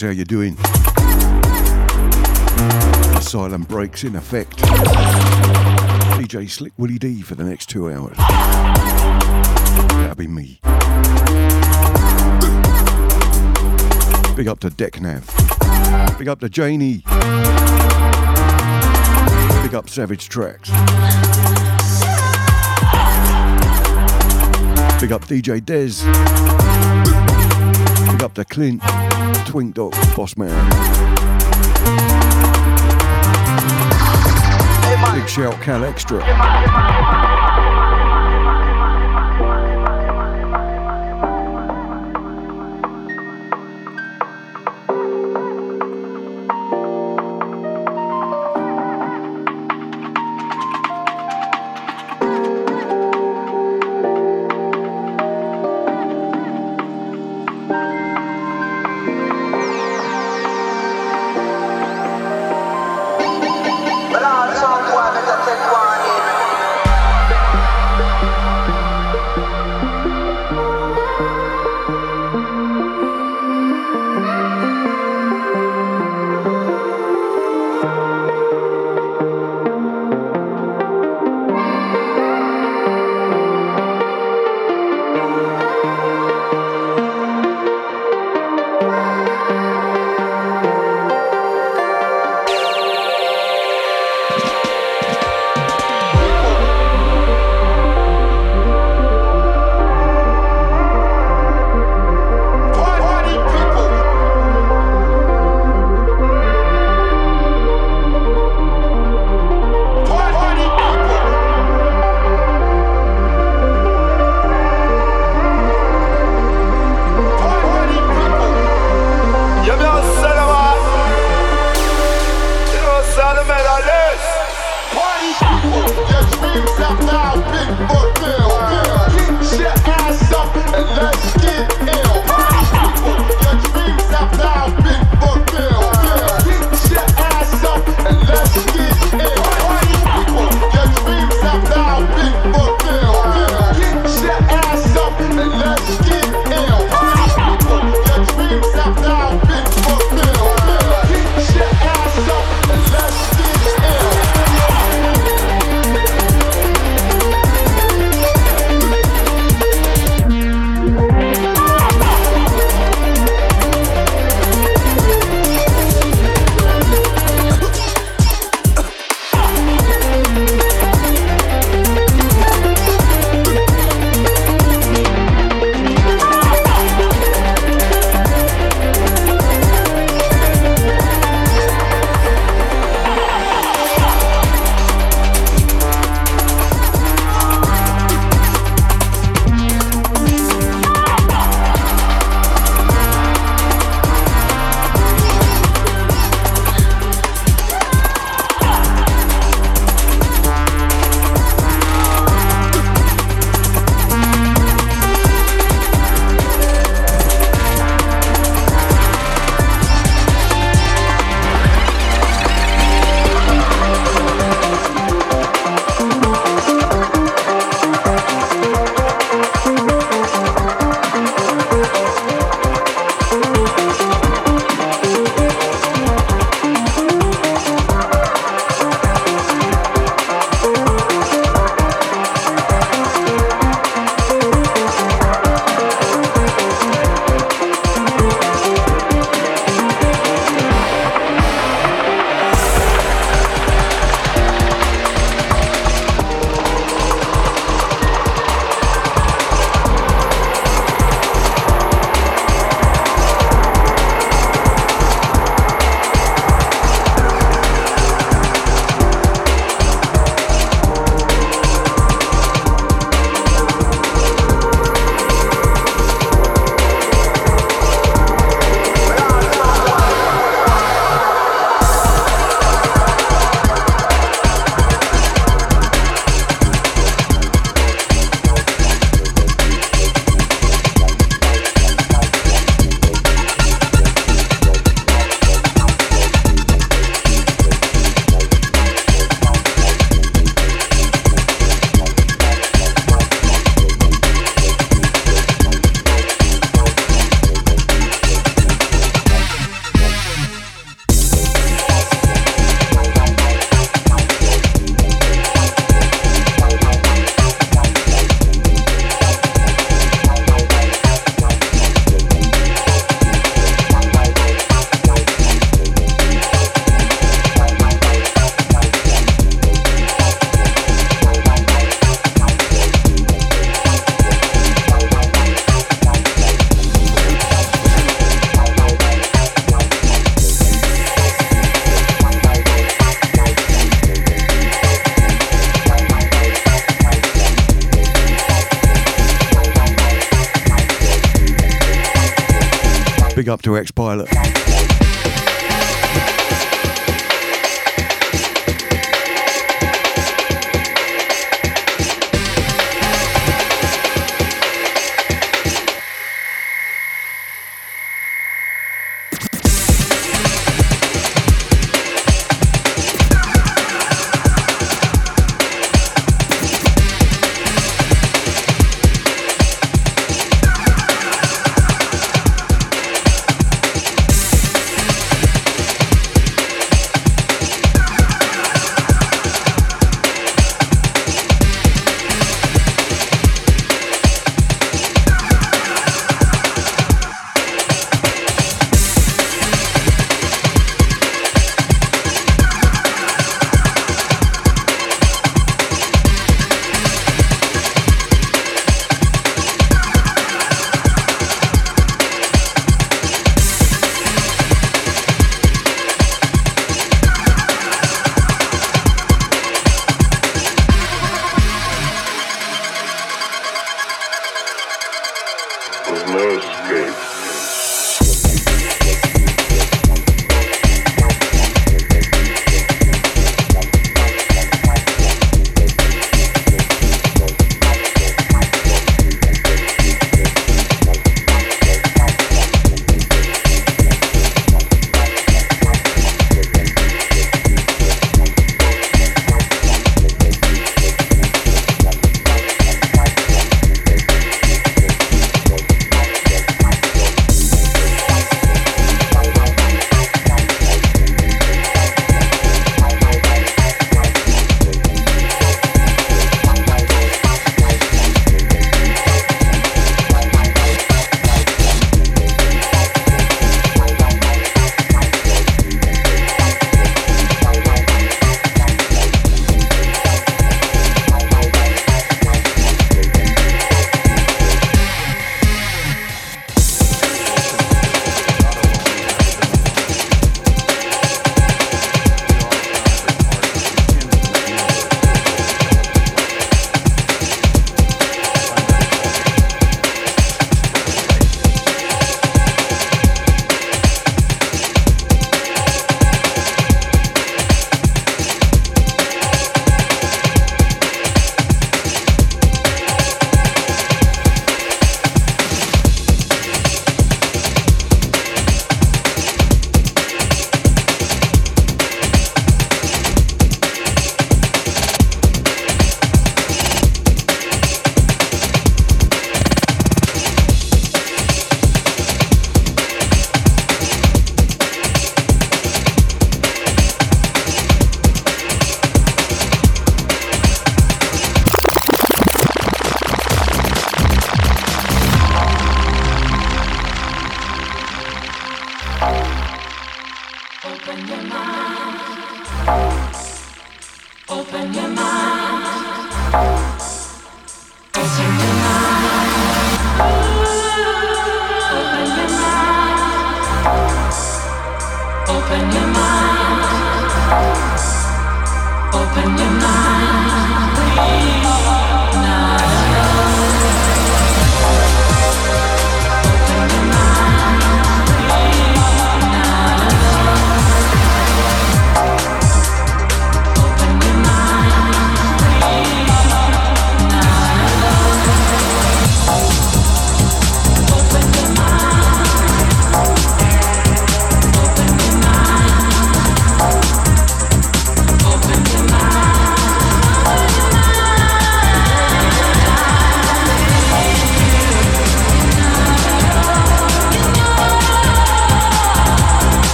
How you doing? Asylum breaks in effect. DJ Slick Willie D for the next two hours. That'll be me. Big up to Decknav. Big up to Janie. Big up Savage Tracks. Big up DJ Dez. Big up to Clint. Twink Dog, Boss Man. Big shout, Cal Extra.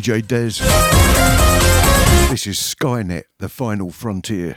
DJ Des. This is Skynet, the final frontier.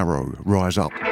Taro, rise up.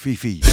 Fifi.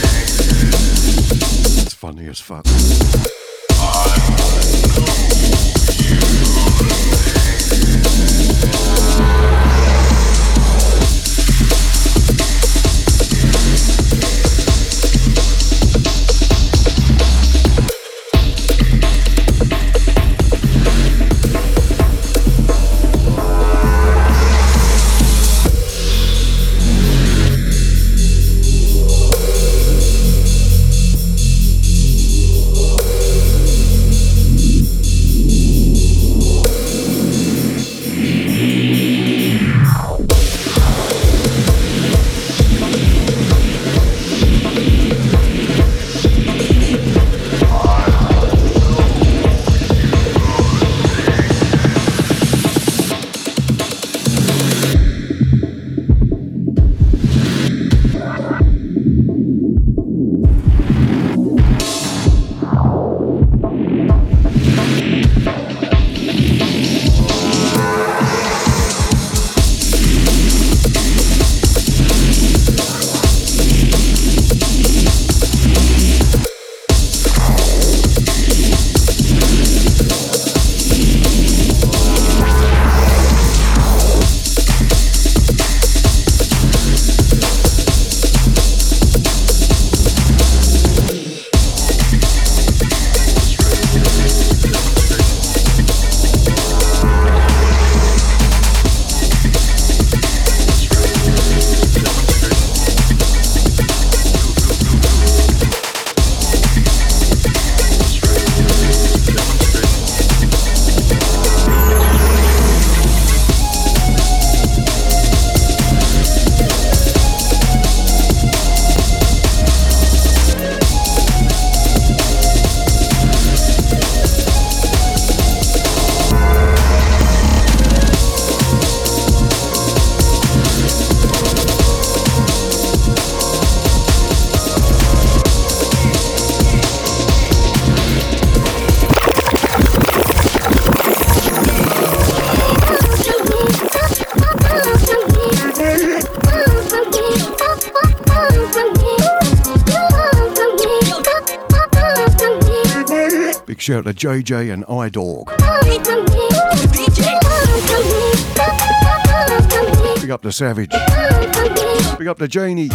JJ and iDog. Big up the Savage. Big up the Janie.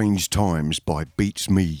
Strange Times by BeatsMe.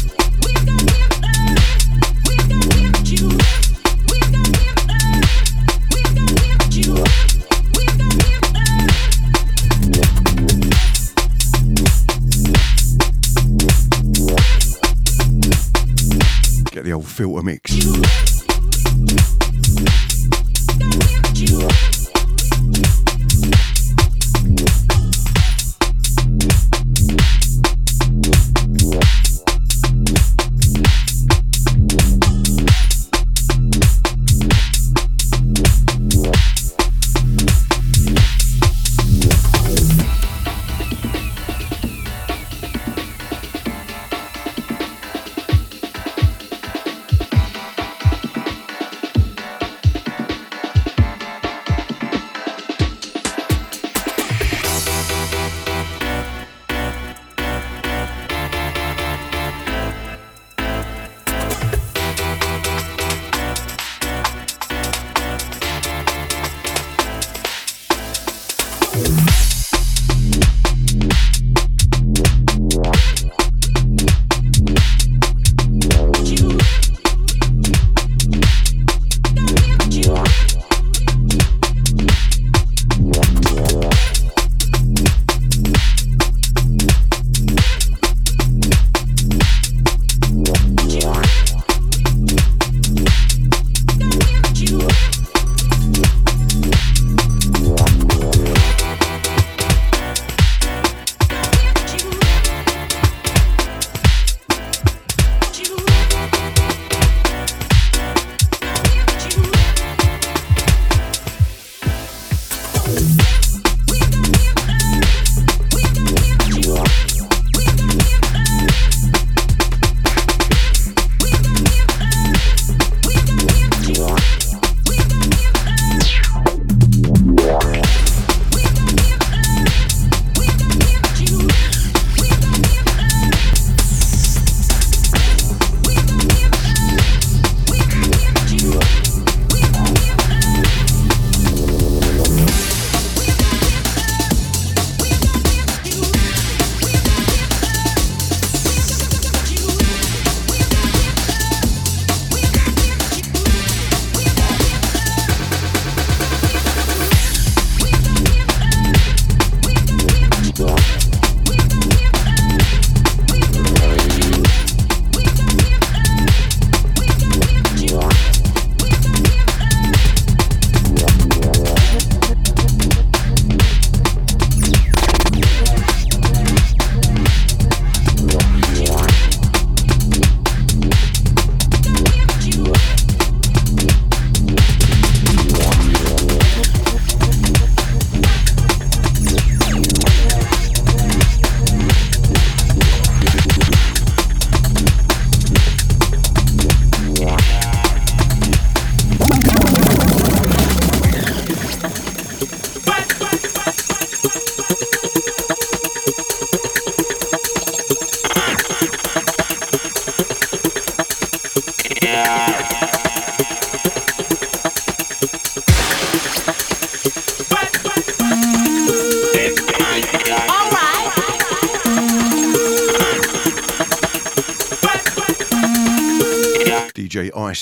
filter mix.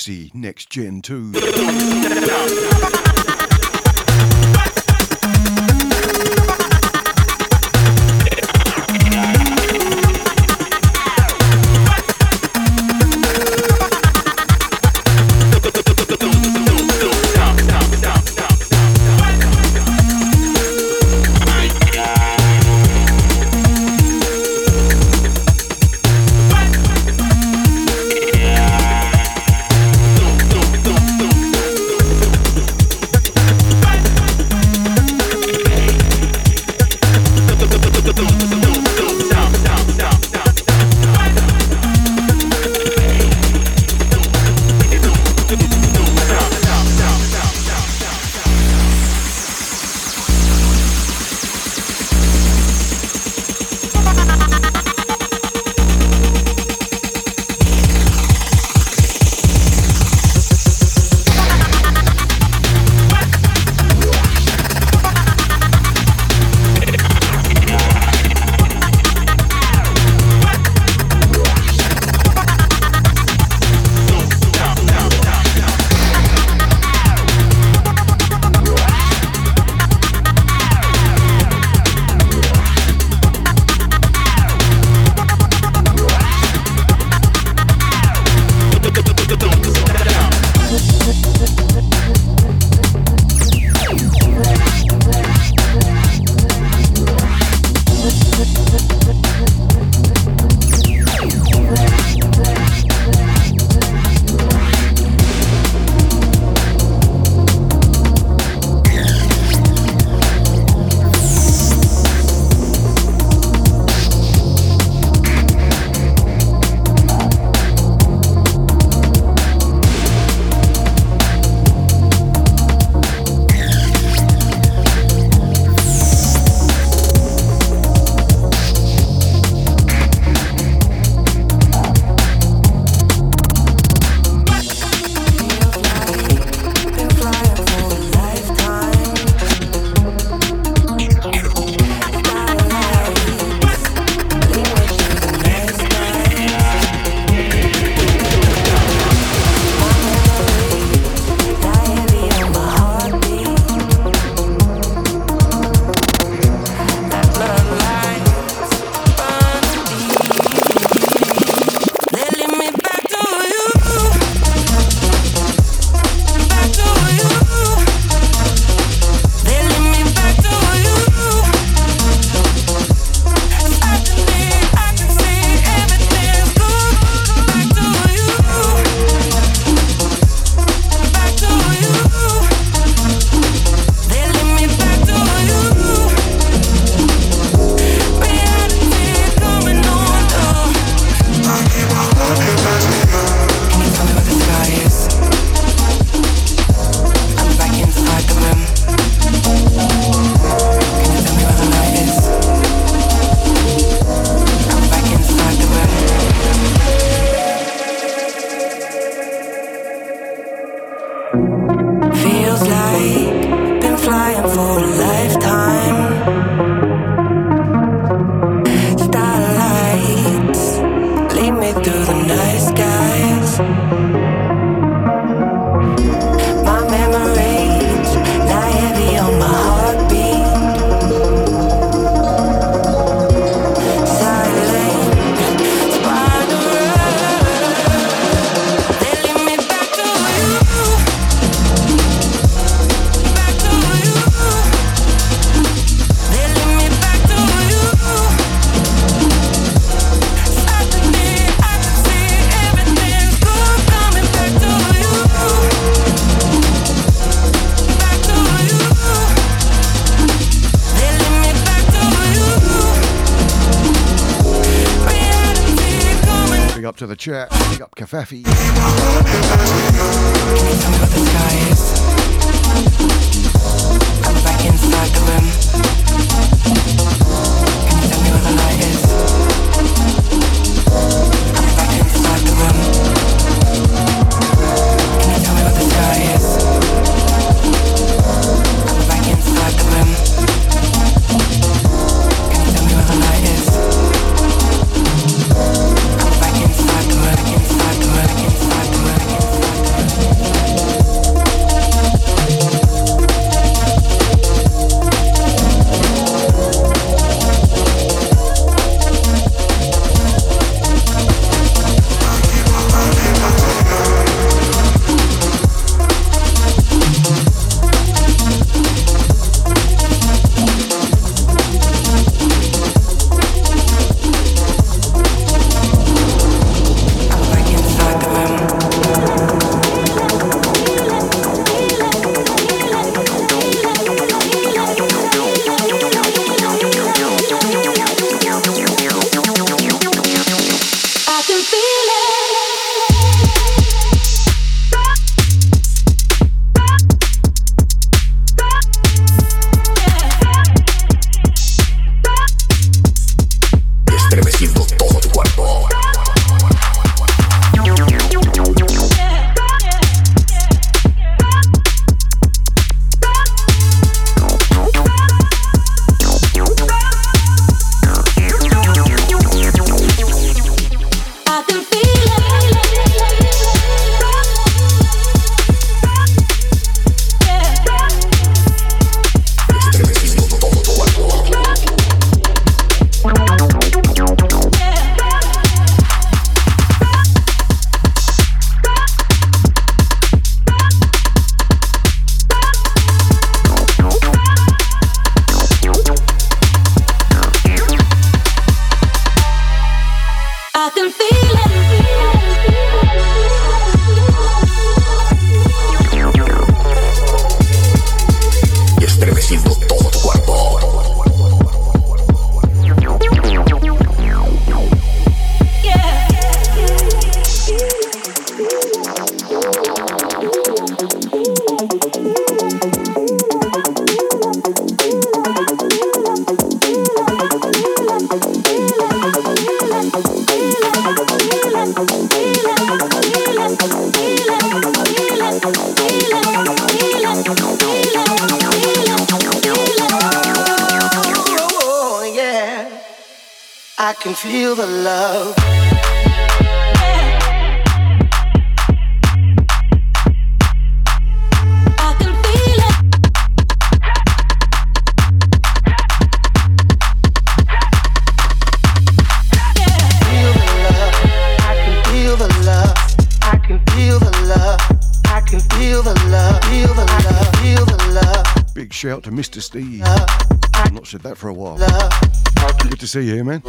DJ Icey Next Gen 2. Big Oh, I can feel the love. Mr. Steve. I've not said that for a while. Good to see you, man.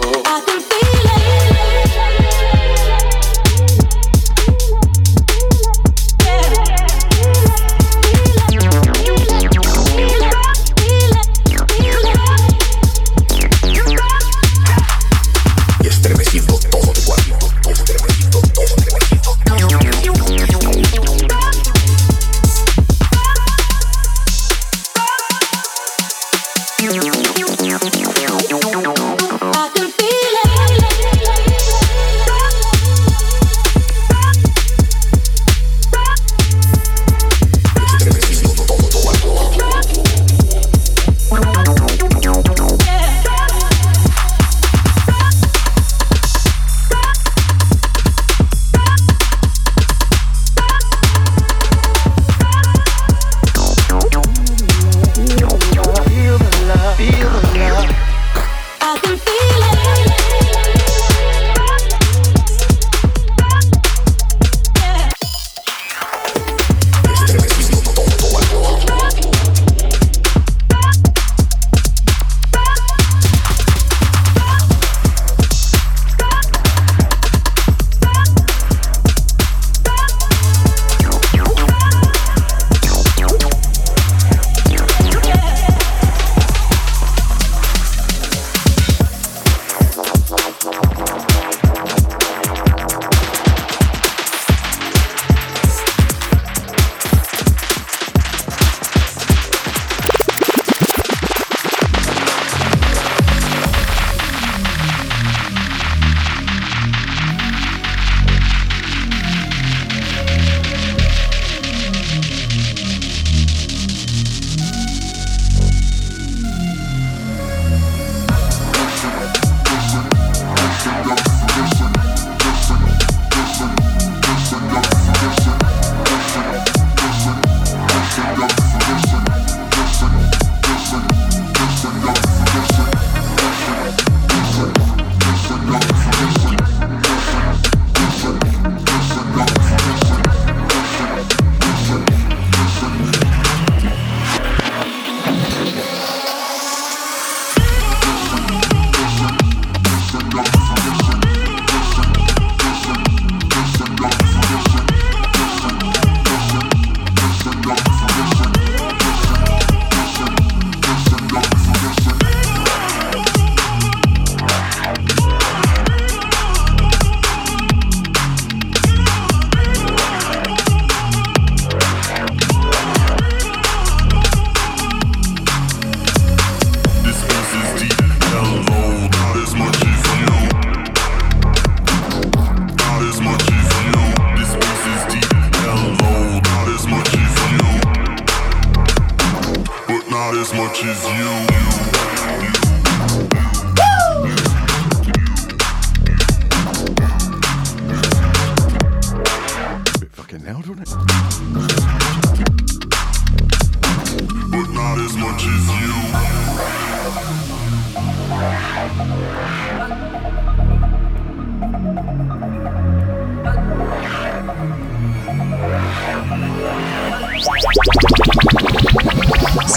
as much as you.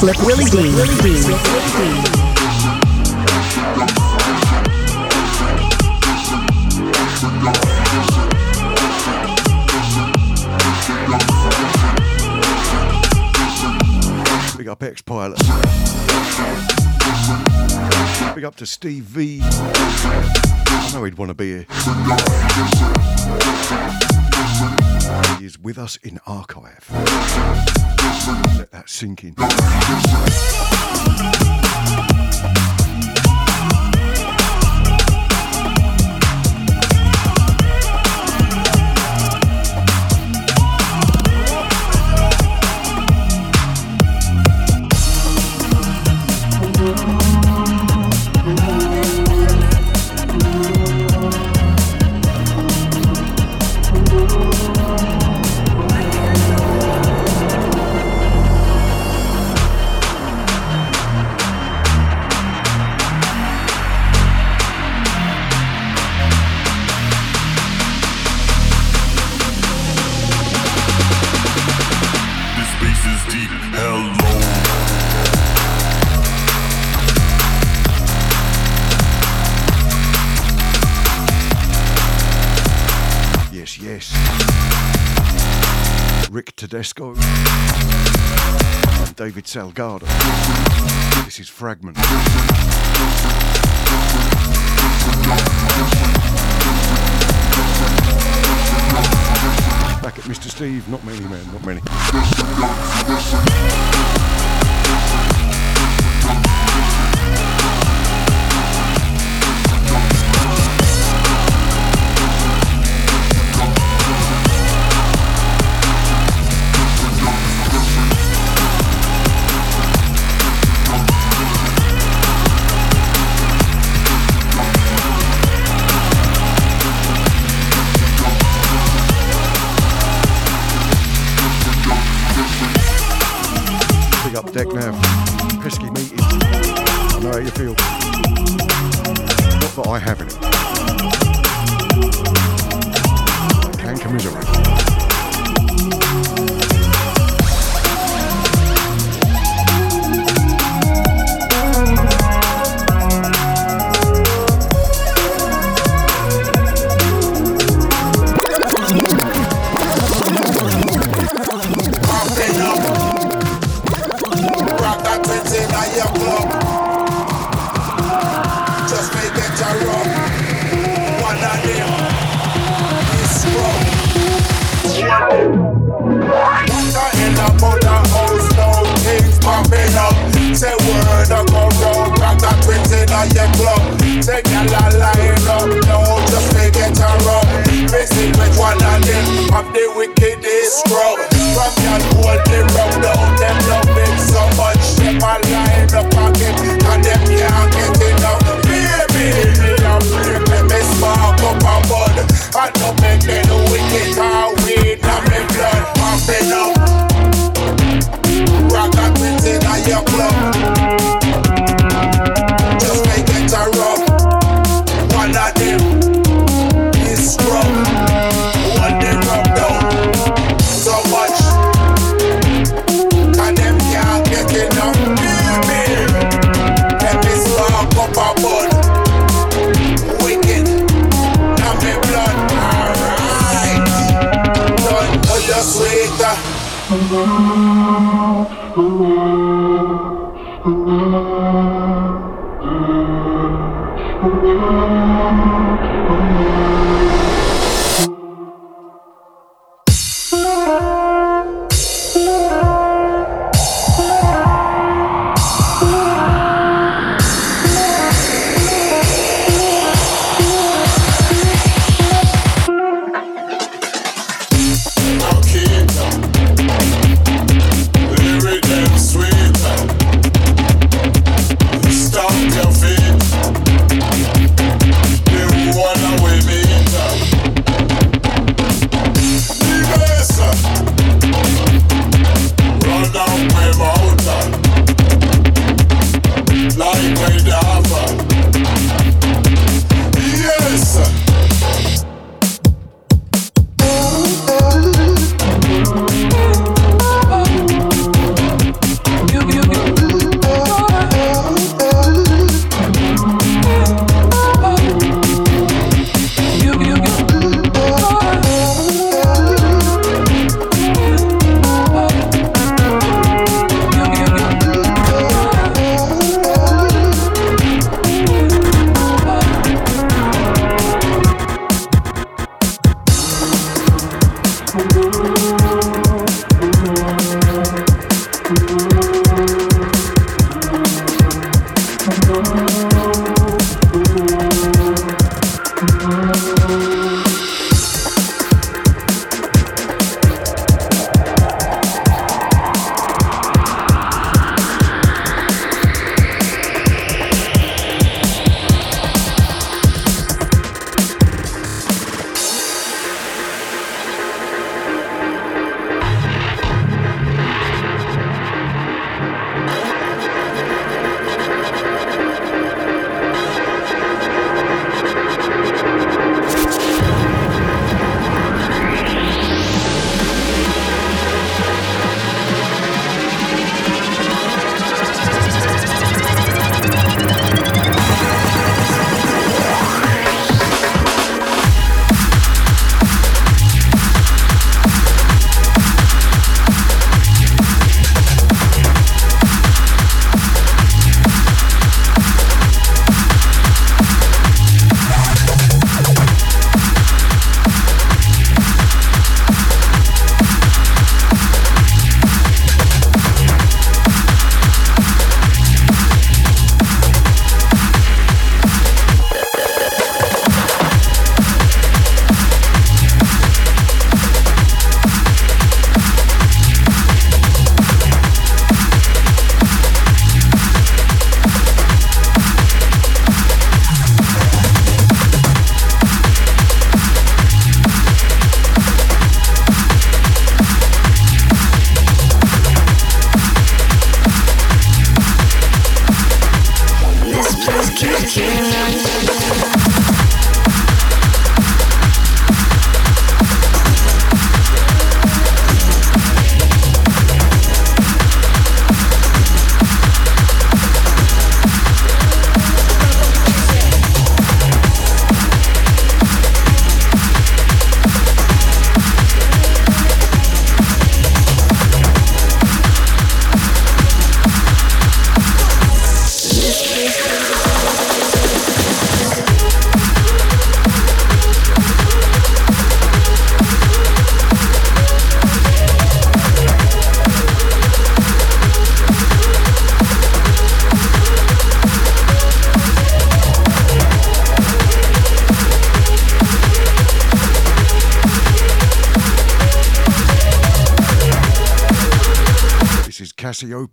Clip Willie Willie D. Big up X Pilot. Big up to Steve V. I know he'd want to be here. He is with us in archive sinking. Salgado. This is Fragment. Back at Mr. Steve, not many men, not many.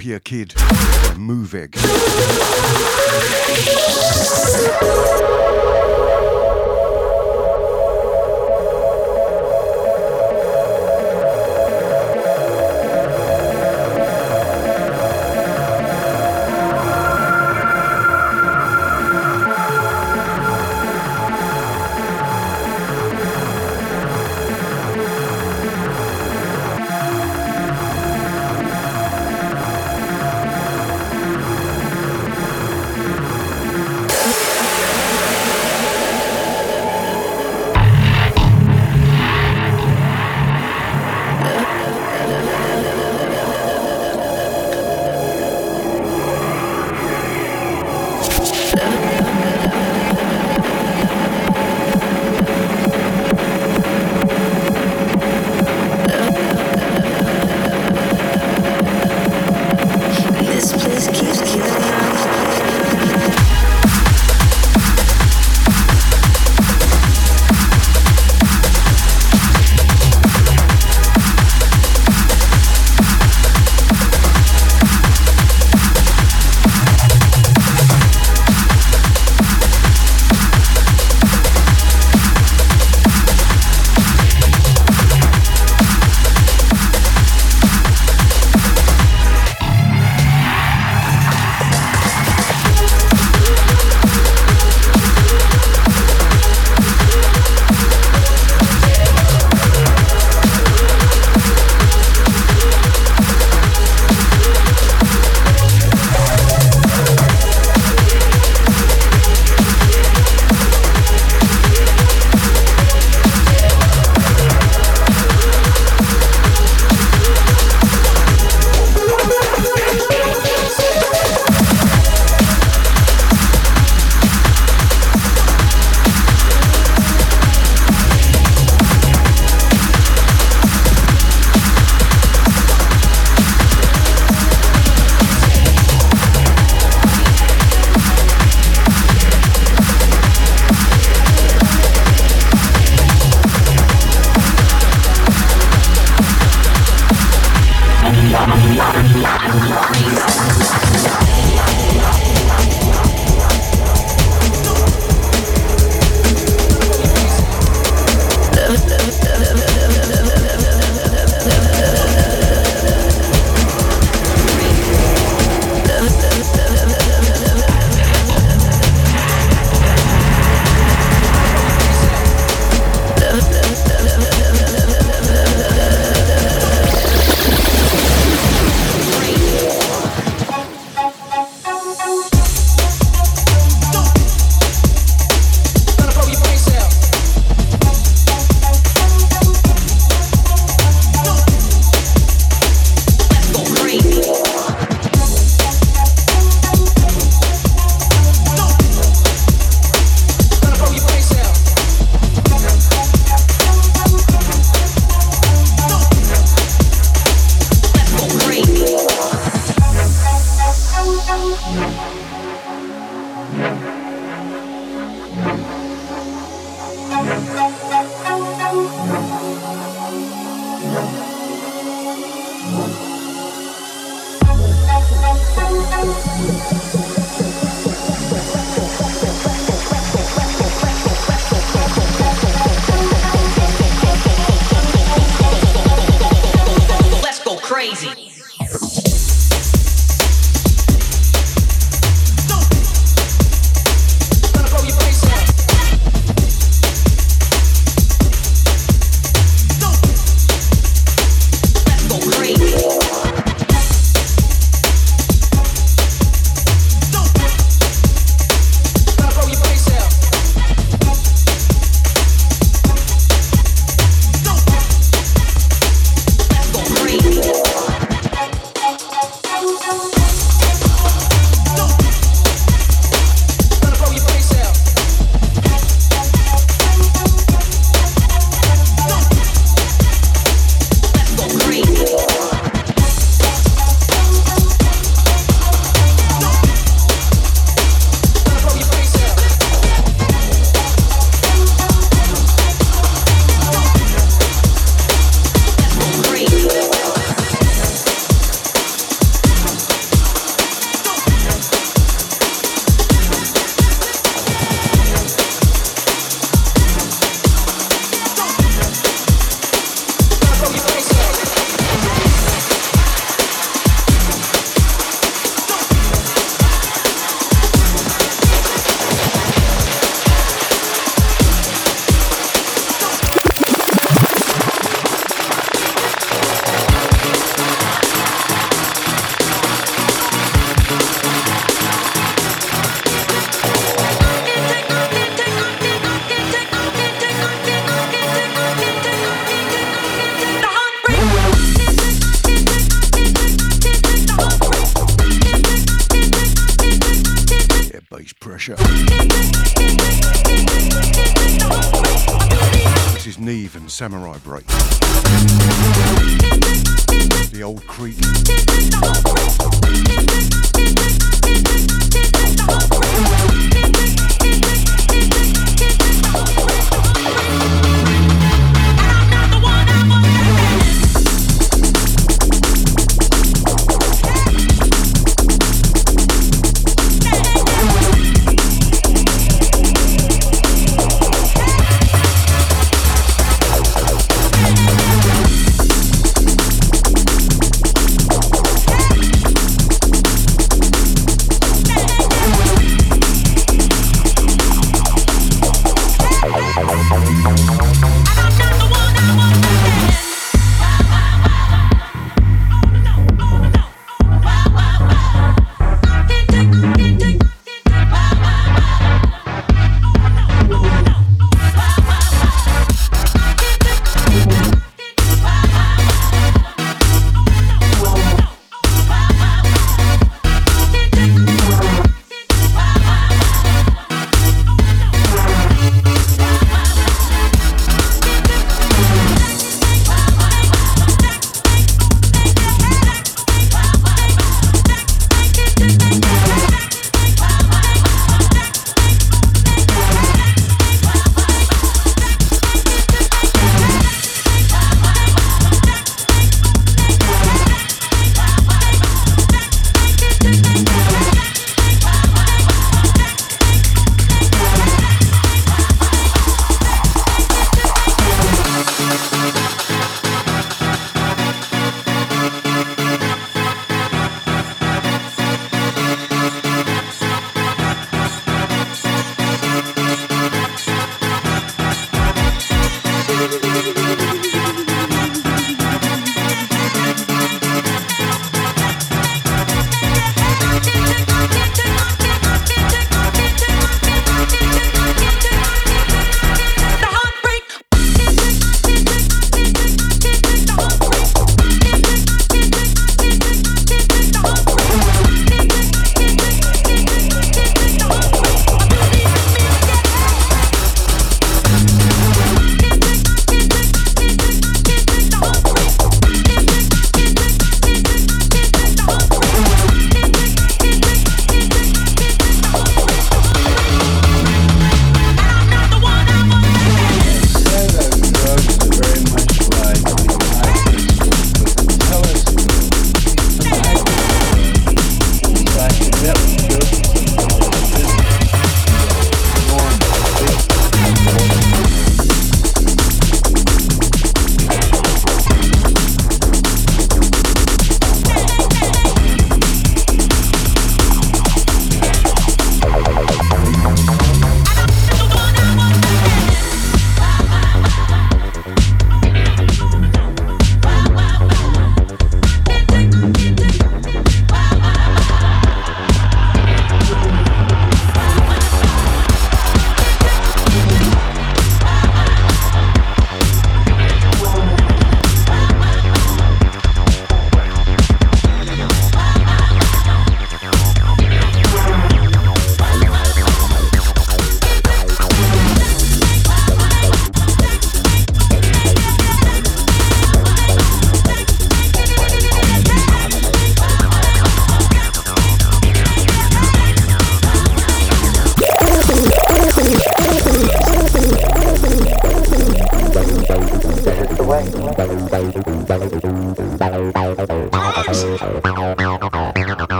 Cassiopeia Kid, Muveg.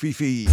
Big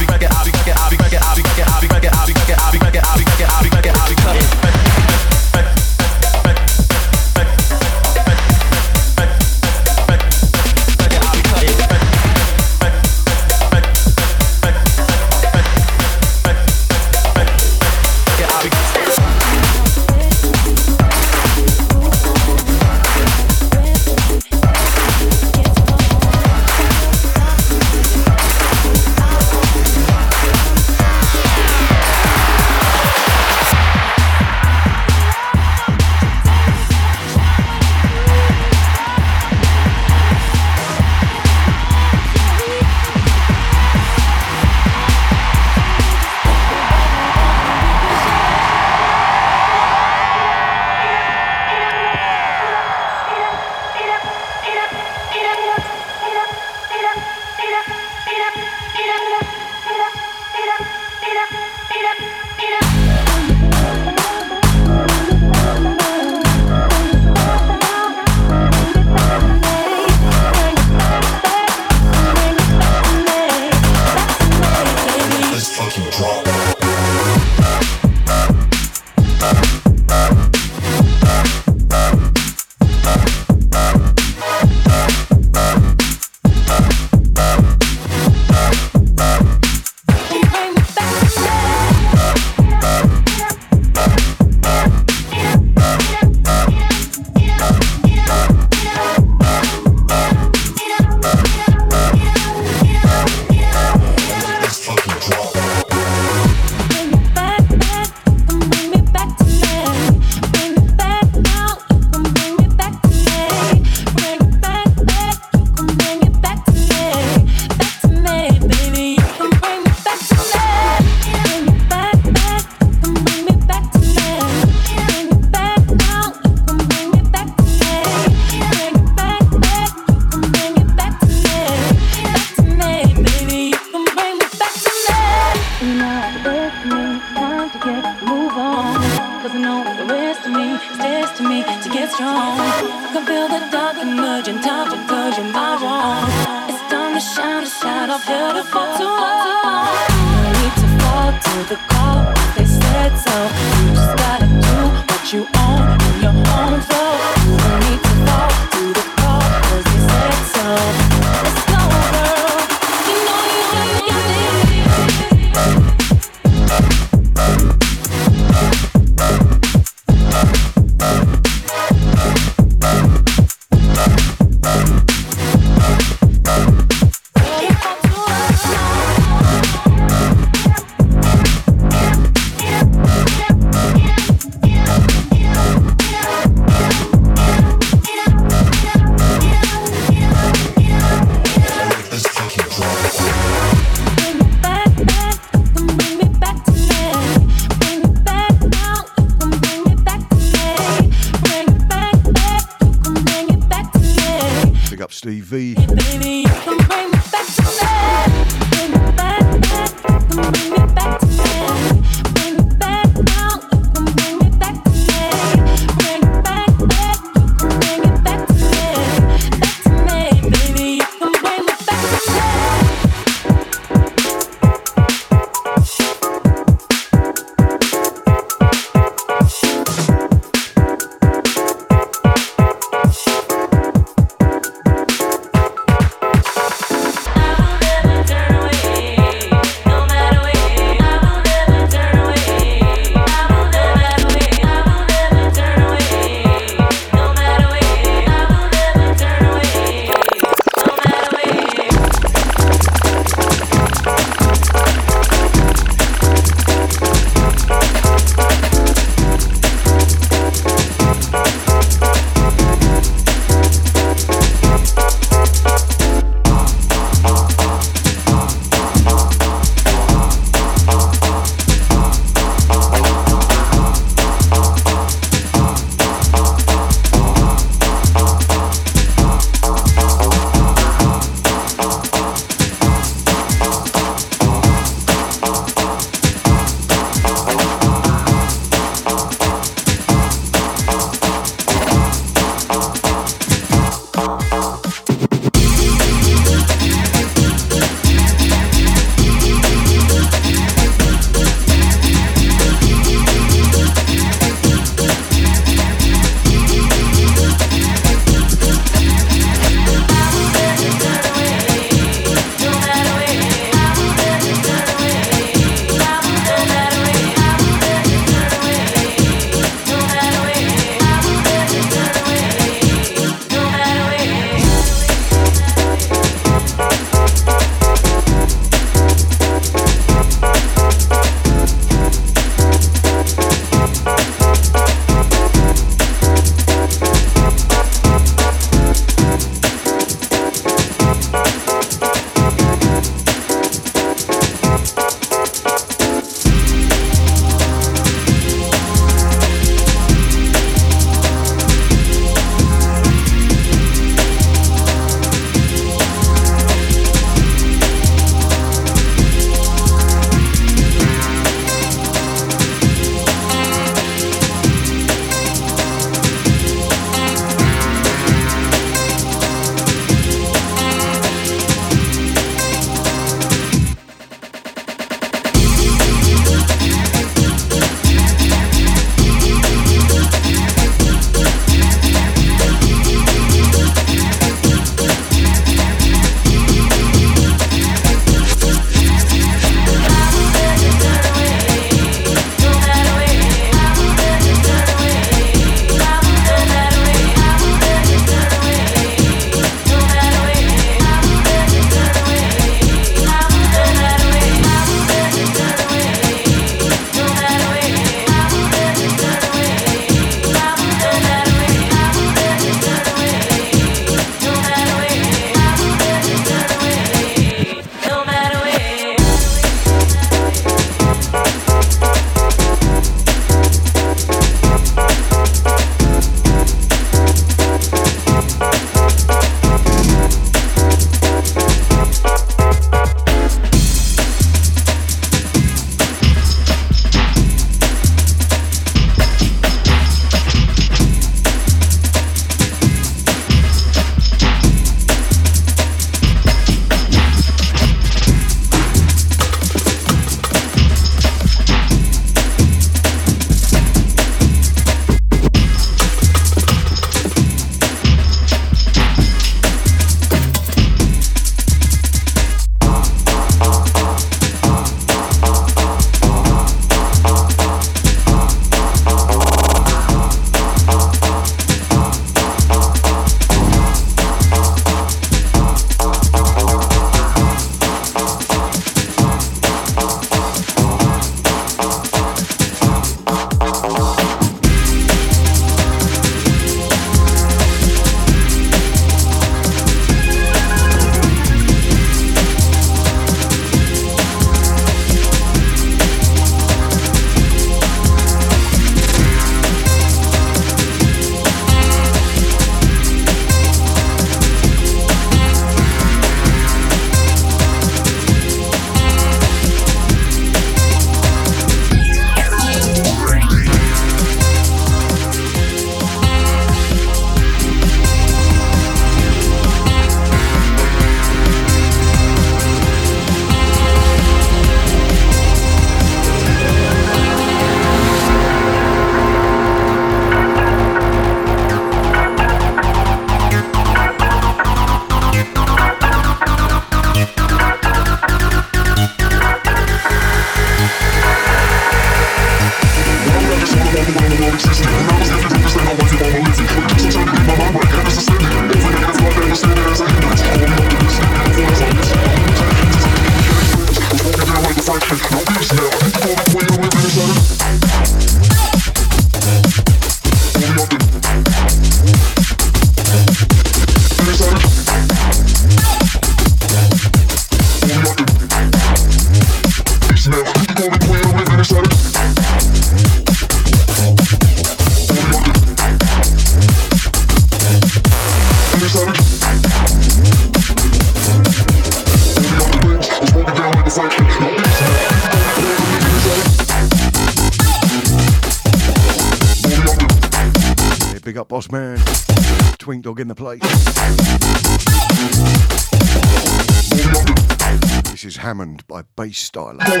Hammond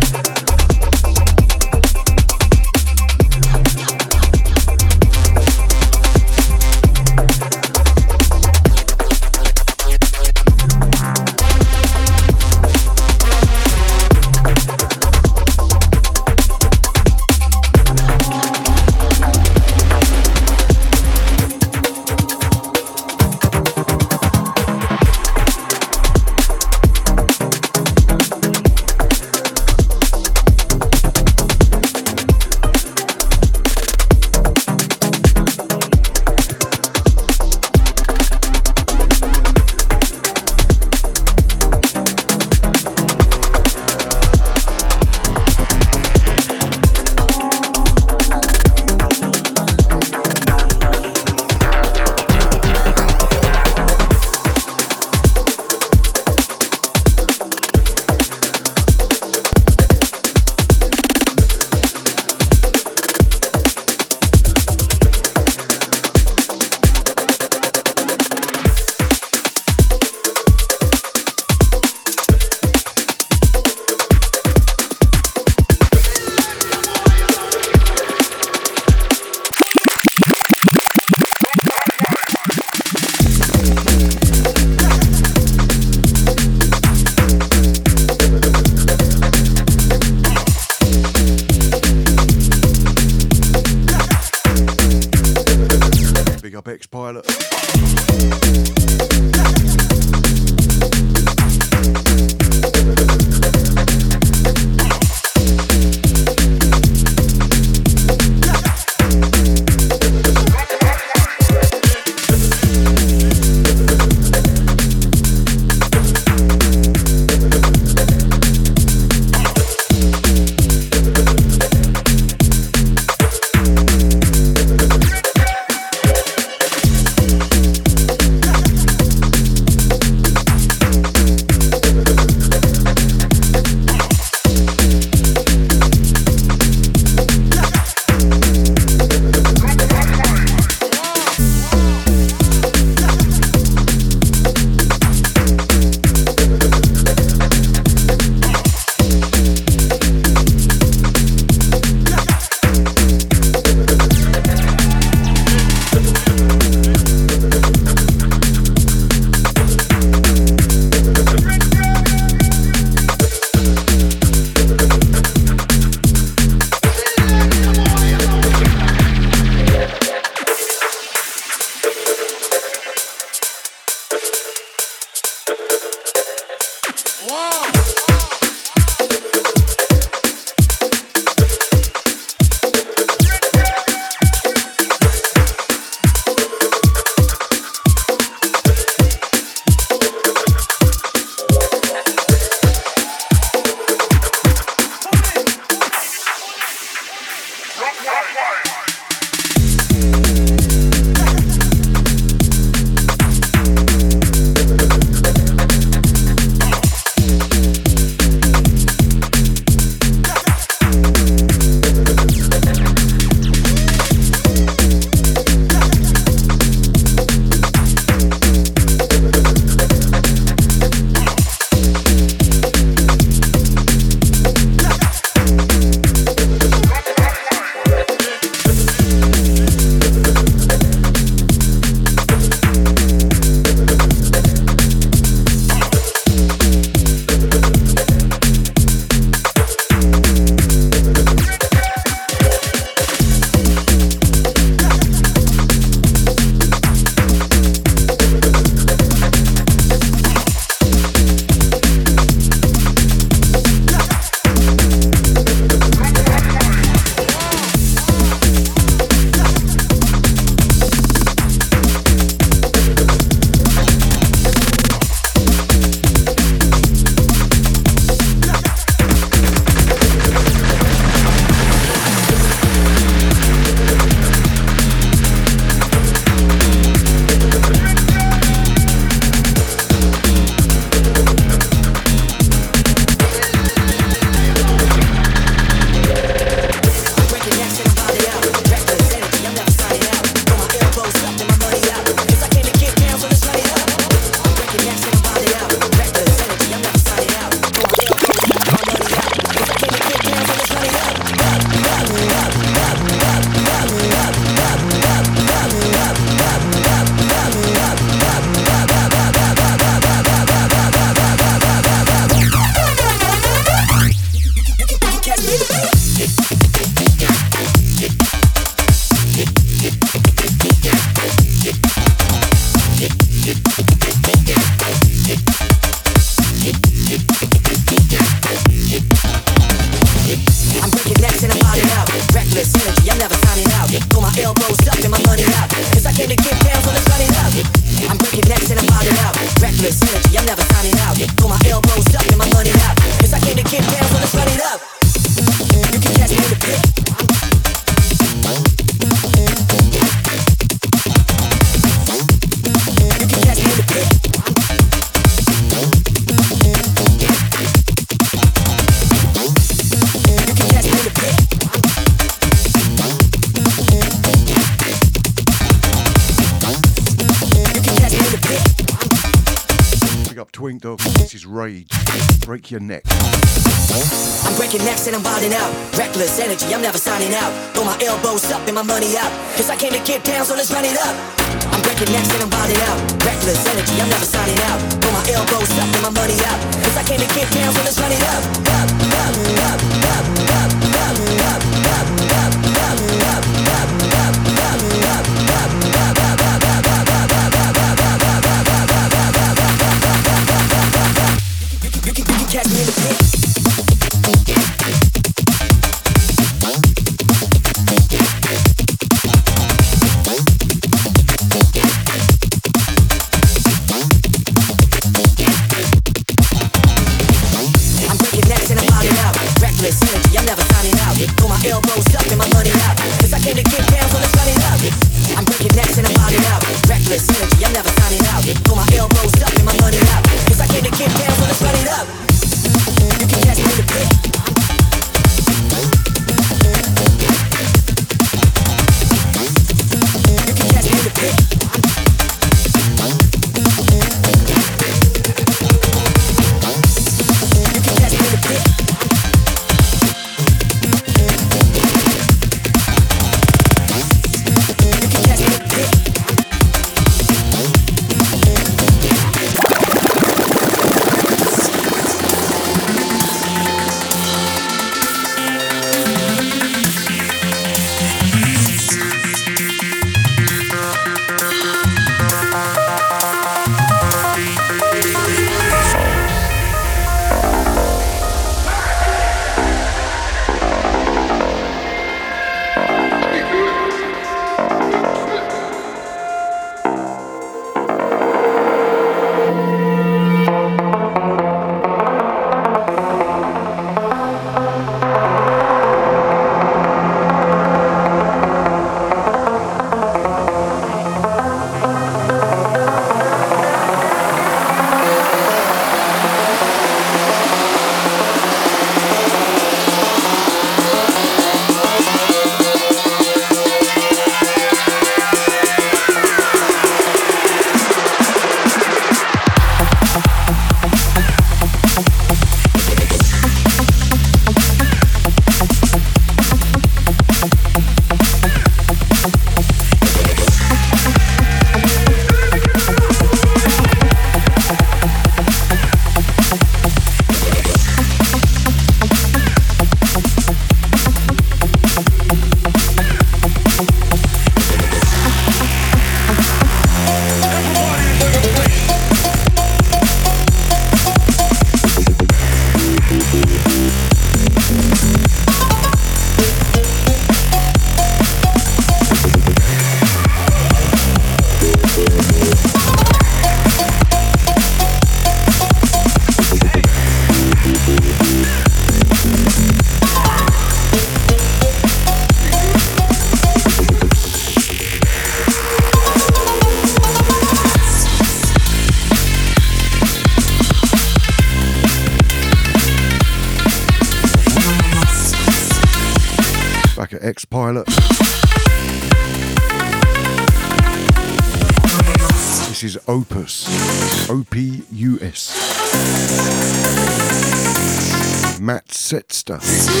Sister.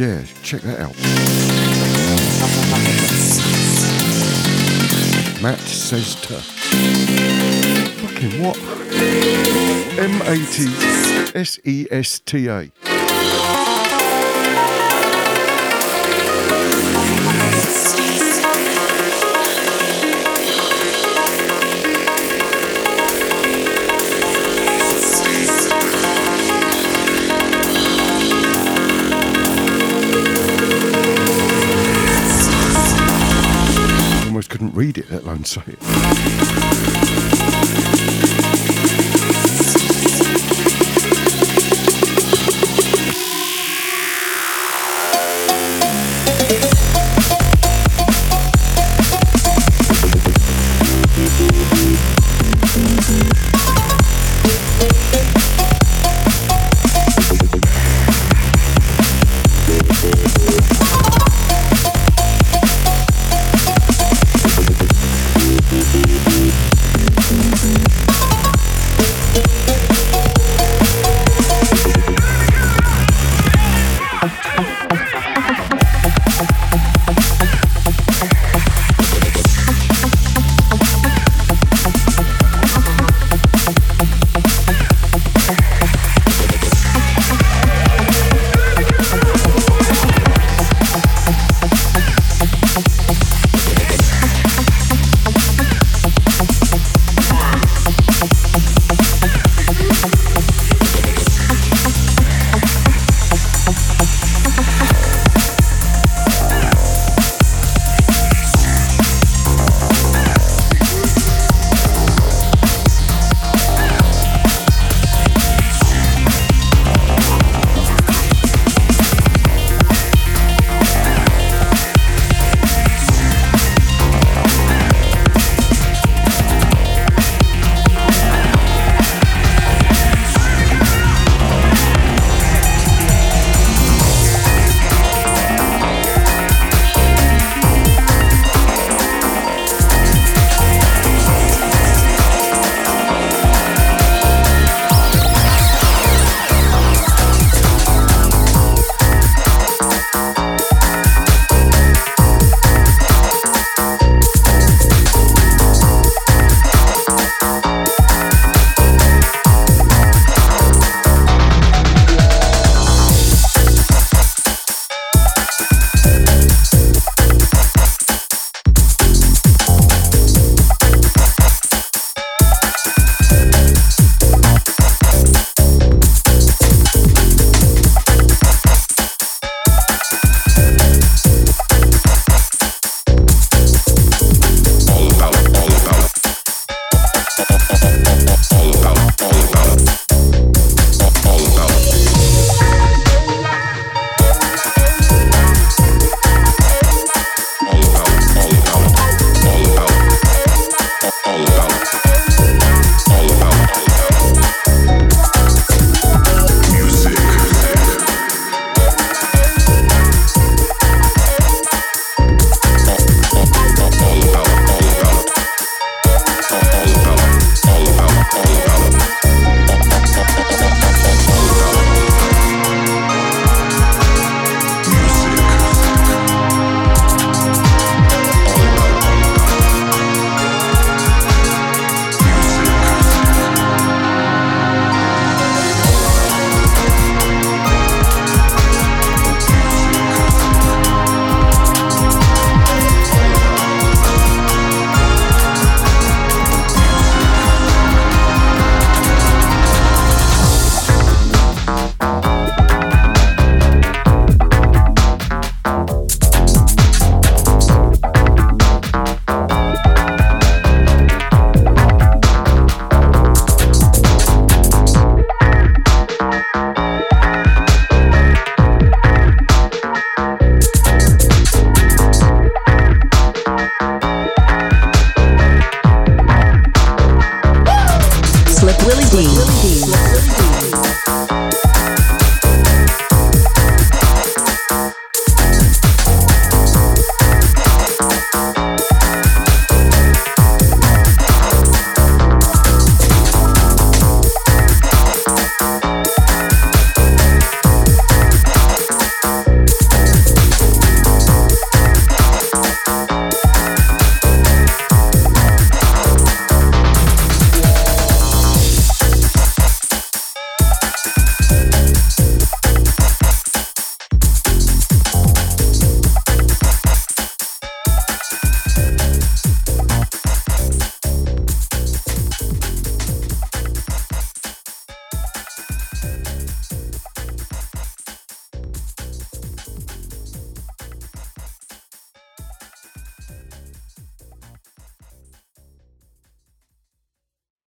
Yeah, check that out. Matsesta. Fucking what? M A T S E S T A.